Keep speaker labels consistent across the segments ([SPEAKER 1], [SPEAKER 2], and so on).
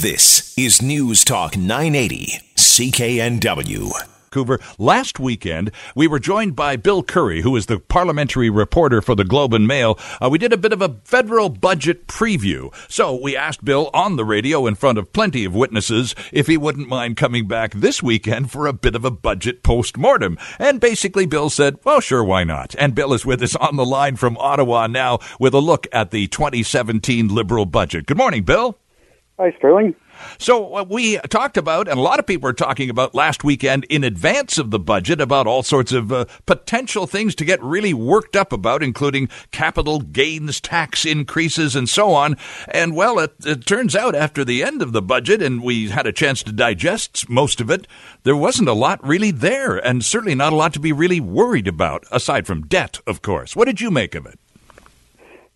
[SPEAKER 1] This is News Talk 980, CKNW.
[SPEAKER 2] Vancouver. Last weekend, we were joined by Bill Curry, who is the parliamentary reporter for the Globe and Mail. Uh, we did a bit of a federal budget preview. So we asked Bill on the radio in front of plenty of witnesses if he wouldn't mind coming back this weekend for a bit of a budget post-mortem. And basically, Bill said, well, sure, why not? And Bill is with us on the line from Ottawa now with a look at the 2017 Liberal budget. Good morning, Bill.
[SPEAKER 3] Hi, Sterling.
[SPEAKER 2] So uh, we talked about, and a lot of people are talking about last weekend in advance of the budget about all sorts of uh, potential things to get really worked up about, including capital gains tax increases and so on. And well, it, it turns out after the end of the budget, and we had a chance to digest most of it, there wasn't a lot really there, and certainly not a lot to be really worried about, aside from debt, of course. What did you make of it?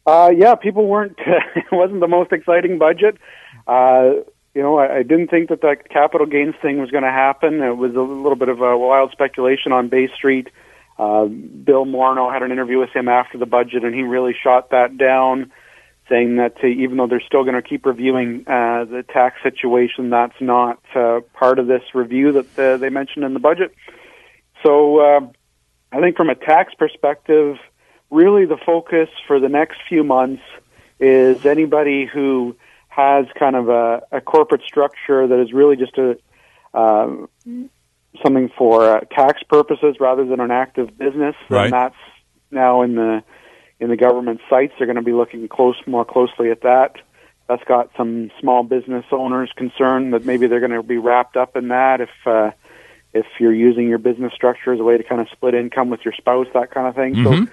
[SPEAKER 3] Uh, yeah, people weren't. it wasn't the most exciting budget. Uh, you know, I, I didn't think that that capital gains thing was going to happen. It was a little bit of a wild speculation on Bay Street. Uh, Bill Morneau had an interview with him after the budget, and he really shot that down, saying that uh, even though they're still going to keep reviewing uh, the tax situation, that's not uh, part of this review that uh, they mentioned in the budget. So uh, I think from a tax perspective, really the focus for the next few months is anybody who has kind of a, a corporate structure that is really just a um, something for uh, tax purposes rather than an active business,
[SPEAKER 2] right.
[SPEAKER 3] and that's now in the in the government sights. They're going to be looking close more closely at that. That's got some small business owners concerned that maybe they're going to be wrapped up in that if uh, if you're using your business structure as a way to kind of split income with your spouse, that kind of thing.
[SPEAKER 2] Mm-hmm.
[SPEAKER 3] So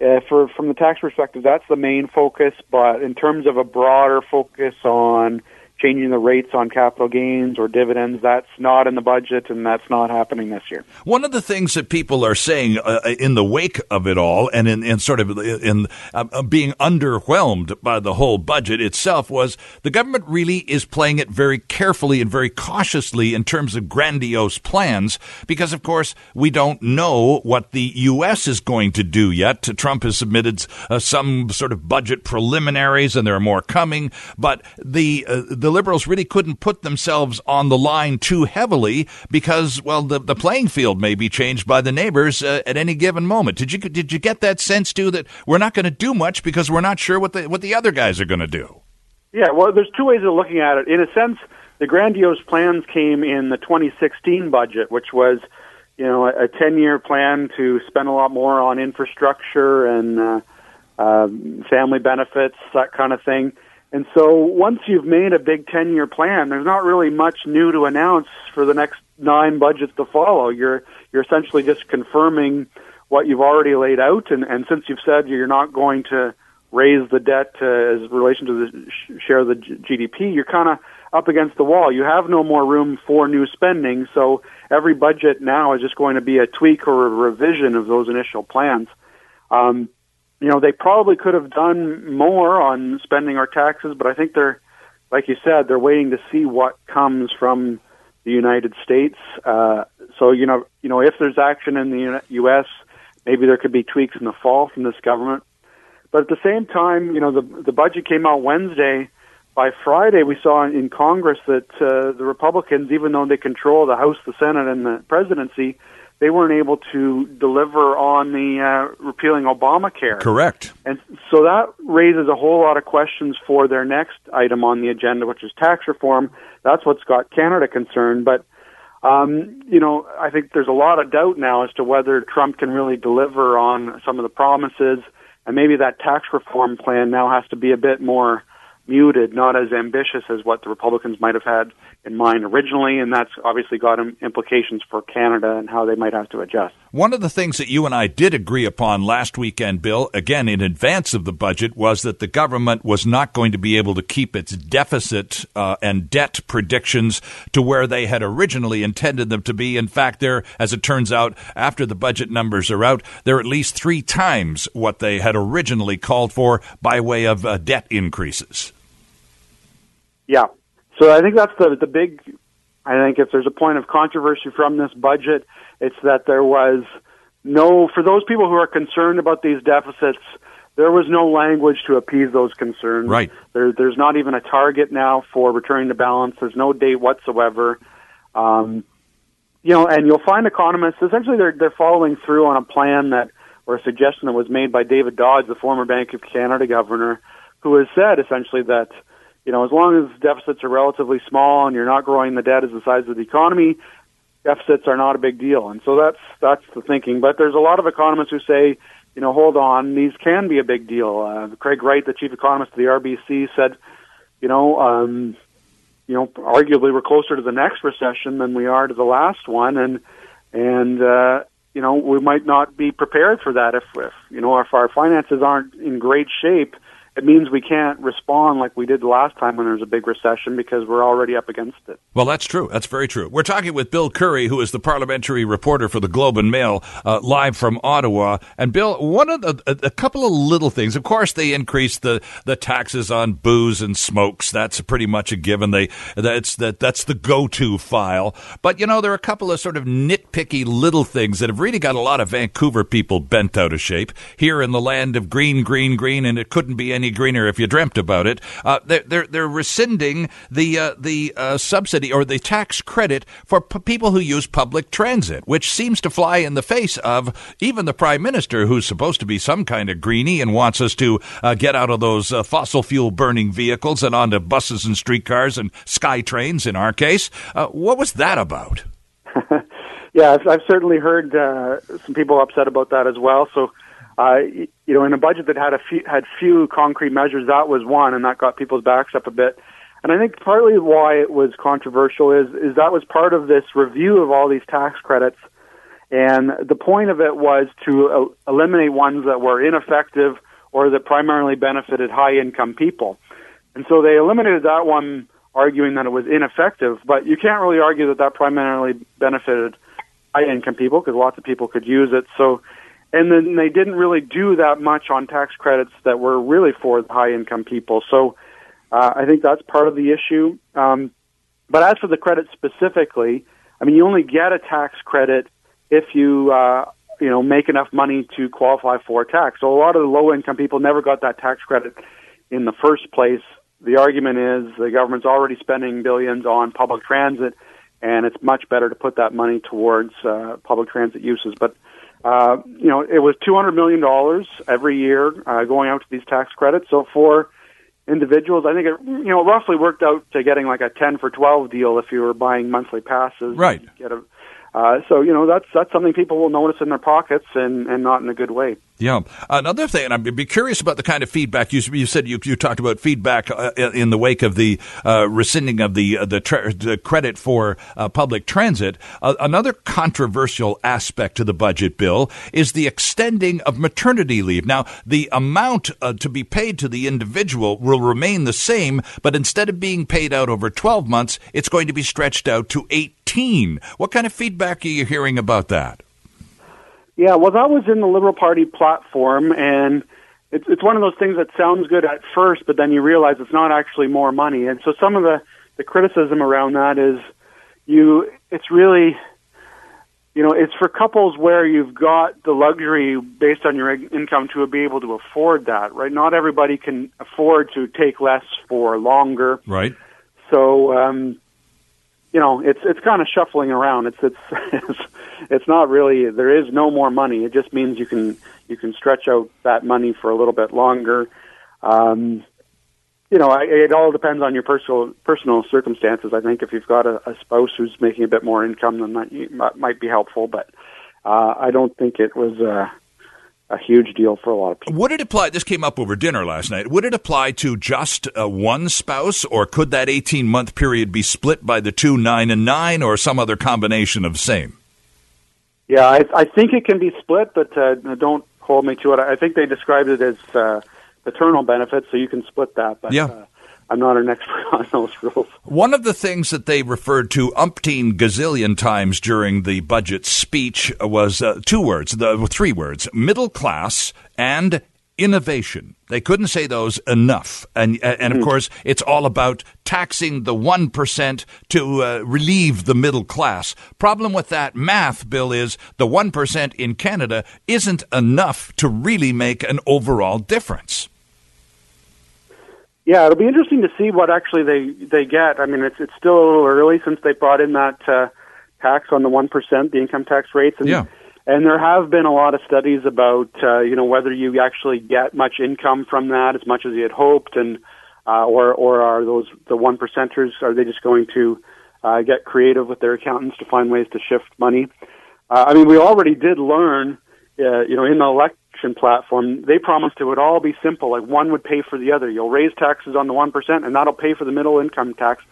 [SPEAKER 3] uh, for from the tax perspective, that's the main focus. But in terms of a broader focus on changing the rates on capital gains or dividends. That's not in the budget, and that's not happening this year.
[SPEAKER 2] One of the things that people are saying uh, in the wake of it all, and in, in sort of in uh, being underwhelmed by the whole budget itself, was the government really is playing it very carefully and very cautiously in terms of grandiose plans, because of course we don't know what the U.S. is going to do yet. Trump has submitted uh, some sort of budget preliminaries, and there are more coming, but the uh, the the Liberals really couldn't put themselves on the line too heavily because, well, the, the playing field may be changed by the neighbors uh, at any given moment. Did you did you get that sense too that we're not going to do much because we're not sure what the what the other guys are going to do?
[SPEAKER 3] Yeah, well, there's two ways of looking at it. In a sense, the grandiose plans came in the 2016 budget, which was you know a 10 year plan to spend a lot more on infrastructure and uh, uh, family benefits, that kind of thing. And so once you've made a big 10 year plan, there's not really much new to announce for the next nine budgets to follow. You're, you're essentially just confirming what you've already laid out. And, and since you've said you're not going to raise the debt uh, as relation to the sh- share of the GDP, you're kind of up against the wall. You have no more room for new spending. So every budget now is just going to be a tweak or a revision of those initial plans. Um, you know, they probably could have done more on spending our taxes, but I think they're, like you said, they're waiting to see what comes from the United States. Uh, so, you know, you know, if there's action in the U.S., maybe there could be tweaks in the fall from this government. But at the same time, you know, the the budget came out Wednesday. By Friday, we saw in Congress that uh, the Republicans, even though they control the House, the Senate, and the presidency, they weren't able to deliver on the uh, repealing Obamacare.
[SPEAKER 2] Correct.
[SPEAKER 3] And so that raises a whole lot of questions for their next item on the agenda, which is tax reform. That's what's got Canada concerned. But, um, you know, I think there's a lot of doubt now as to whether Trump can really deliver on some of the promises. And maybe that tax reform plan now has to be a bit more muted, not as ambitious as what the Republicans might have had in mind originally, and that's obviously got implications for Canada and how they might have to adjust.
[SPEAKER 2] One of the things that you and I did agree upon last weekend, Bill, again in advance of the budget, was that the government was not going to be able to keep its deficit uh, and debt predictions to where they had originally intended them to be. In fact, they're, as it turns out, after the budget numbers are out, they're at least three times what they had originally called for by way of uh, debt increases.
[SPEAKER 3] Yeah, so I think that's the the big. I think if there's a point of controversy from this budget, it's that there was no for those people who are concerned about these deficits. there was no language to appease those concerns.
[SPEAKER 2] Right.
[SPEAKER 3] There, there's not even a target now for returning to balance. There's no date whatsoever. Um, you know, and you'll find economists essentially they're they're following through on a plan that or a suggestion that was made by David Dodge, the former Bank of Canada governor, who has said essentially that you know as long as deficits are relatively small and you're not growing the debt as the size of the economy, deficits are not a big deal. And so that's that's the thinking. But there's a lot of economists who say, you know, hold on, these can be a big deal. Uh, Craig Wright, the chief economist of the RBC, said, you know, um, you know, arguably we're closer to the next recession than we are to the last one, and and uh, you know we might not be prepared for that if, if you know if our finances aren't in great shape it means we can't respond like we did last time when there was a big recession because we're already up against it.
[SPEAKER 2] Well, that's true. That's very true. We're talking with Bill Curry, who is the parliamentary reporter for the Globe and Mail, uh, live from Ottawa. And Bill, one of the a, a, couple of little things. Of course, they increased the the taxes on booze and smokes. That's pretty much a given. They that's that that's the go to file. But you know, there are a couple of sort of nitpicky little things that have really got a lot of Vancouver people bent out of shape here in the land of green, green, green, and it couldn't be any greener if you dreamt about it. Uh, they're, they're, they're rescinding the uh, the uh, subsidy or the tax credit for p- people who use public transit, which seems to fly in the face of even the prime minister, who's supposed to be some kind of greenie and wants us to uh, get out of those uh, fossil fuel burning vehicles and onto buses and streetcars and sky trains. In our case, uh, what was that about?
[SPEAKER 3] yeah, I've, I've certainly heard some people upset about that as well. So uh, you know, in a budget that had a few, had few concrete measures, that was one, and that got people's backs up a bit. And I think partly why it was controversial is is that was part of this review of all these tax credits, and the point of it was to uh, eliminate ones that were ineffective or that primarily benefited high income people. And so they eliminated that one, arguing that it was ineffective. But you can't really argue that that primarily benefited high income people because lots of people could use it. So and then they didn't really do that much on tax credits that were really for high income people. So uh, I think that's part of the issue. Um, but as for the credit specifically, I mean, you only get a tax credit if you uh, you know make enough money to qualify for tax. So a lot of the low income people never got that tax credit in the first place. The argument is the government's already spending billions on public transit, and it's much better to put that money towards uh, public transit uses. But uh, you know, it was $200 million every year uh, going out to these tax credits. So for individuals, I think it, you know, roughly worked out to getting like a 10 for 12 deal if you were buying monthly passes.
[SPEAKER 2] Right.
[SPEAKER 3] Get a, uh, so, you know, that's, that's something people will notice in their pockets and, and not in a good way.
[SPEAKER 2] Yeah. Another thing, I'd be curious about the kind of feedback you, you said you, you talked about feedback uh, in the wake of the uh, rescinding of the uh, the, tra- the, credit for uh, public transit. Uh, another controversial aspect to the budget bill is the extending of maternity leave. Now, the amount uh, to be paid to the individual will remain the same, but instead of being paid out over 12 months, it's going to be stretched out to 18. What kind of feedback are you hearing about that?
[SPEAKER 3] Yeah, well, that was in the Liberal Party platform, and it's it's one of those things that sounds good at first, but then you realize it's not actually more money. And so some of the the criticism around that is you it's really you know it's for couples where you've got the luxury based on your income to be able to afford that right? Not everybody can afford to take less for longer.
[SPEAKER 2] Right.
[SPEAKER 3] So um you know, it's it's kind of shuffling around. It's it's it's it's not really there is no more money. It just means you can you can stretch out that money for a little bit longer. Um, you know, it all depends on your personal personal circumstances. I think if you've got a, a spouse who's making a bit more income, then that might be helpful. But uh, I don't think it was. Uh, a huge deal for a lot of people.
[SPEAKER 2] Would it apply? This came up over dinner last night. Would it apply to just uh, one spouse, or could that eighteen month period be split by the two nine and nine, or some other combination of same?
[SPEAKER 3] Yeah, I, I think it can be split, but uh, don't hold me to it. I think they described it as uh, paternal benefits, so you can split that. But,
[SPEAKER 2] yeah.
[SPEAKER 3] Uh, I'm not an expert on those rules.
[SPEAKER 2] One of the things that they referred to umpteen gazillion times during the budget speech was uh, two words, the three words: middle class and innovation. They couldn't say those enough. And, and of mm-hmm. course, it's all about taxing the 1% to uh, relieve the middle class. Problem with that math, Bill, is the 1% in Canada isn't enough to really make an overall difference.
[SPEAKER 3] Yeah, it'll be interesting to see what actually they they get. I mean, it's it's still a little early since they brought in that uh, tax on the one percent, the income tax rates, and
[SPEAKER 2] yeah.
[SPEAKER 3] and there have been a lot of studies about uh, you know whether you actually get much income from that as much as you had hoped, and uh, or or are those the one percenters are they just going to uh, get creative with their accountants to find ways to shift money? Uh, I mean, we already did learn, uh, you know, in the elect platform, they promised it would all be simple. Like one would pay for the other. You'll raise taxes on the 1%, and that'll pay for the middle income tax.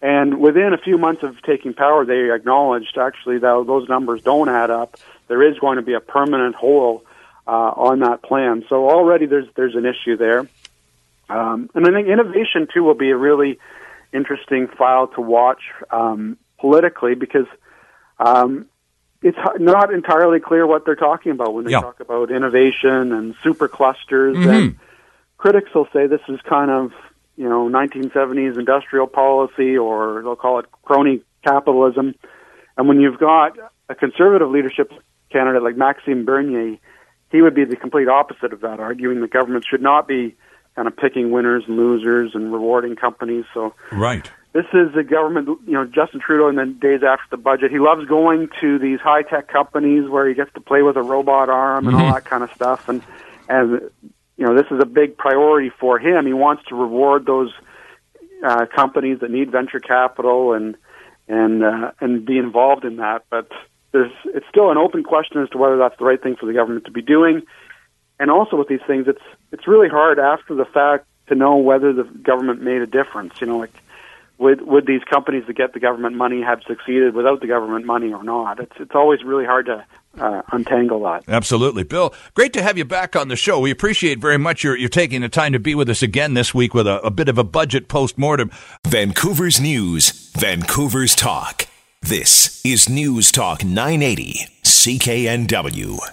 [SPEAKER 3] And within a few months of taking power, they acknowledged actually that those numbers don't add up. There is going to be a permanent hole uh, on that plan. So already there's there's an issue there. Um, and I think innovation too will be a really interesting file to watch um, politically because um, it's not entirely clear what they're talking about when they
[SPEAKER 2] yeah.
[SPEAKER 3] talk about innovation and super clusters. Mm-hmm. And critics will say this is kind of you know 1970s industrial policy, or they'll call it crony capitalism. And when you've got a conservative leadership candidate like Maxime Bernier, he would be the complete opposite of that, arguing the government should not be kind of picking winners and losers and rewarding companies. So
[SPEAKER 2] right
[SPEAKER 3] this is the government, you know, Justin Trudeau in the days after the budget. He loves going to these high tech companies where he gets to play with a robot arm and mm-hmm. all that kind of stuff. And, and, you know, this is a big priority for him. He wants to reward those uh, companies that need venture capital and, and, uh, and be involved in that. But there's, it's still an open question as to whether that's the right thing for the government to be doing. And also with these things, it's, it's really hard after the fact to know whether the government made a difference. You know, like, would would these companies that get the government money have succeeded without the government money or not? It's it's always really hard to uh, untangle that.
[SPEAKER 2] Absolutely, Bill. Great to have you back on the show. We appreciate very much your you taking the time to be with us again this week with a, a bit of a budget post mortem.
[SPEAKER 1] Vancouver's news, Vancouver's talk. This is News Talk 980 CKNW.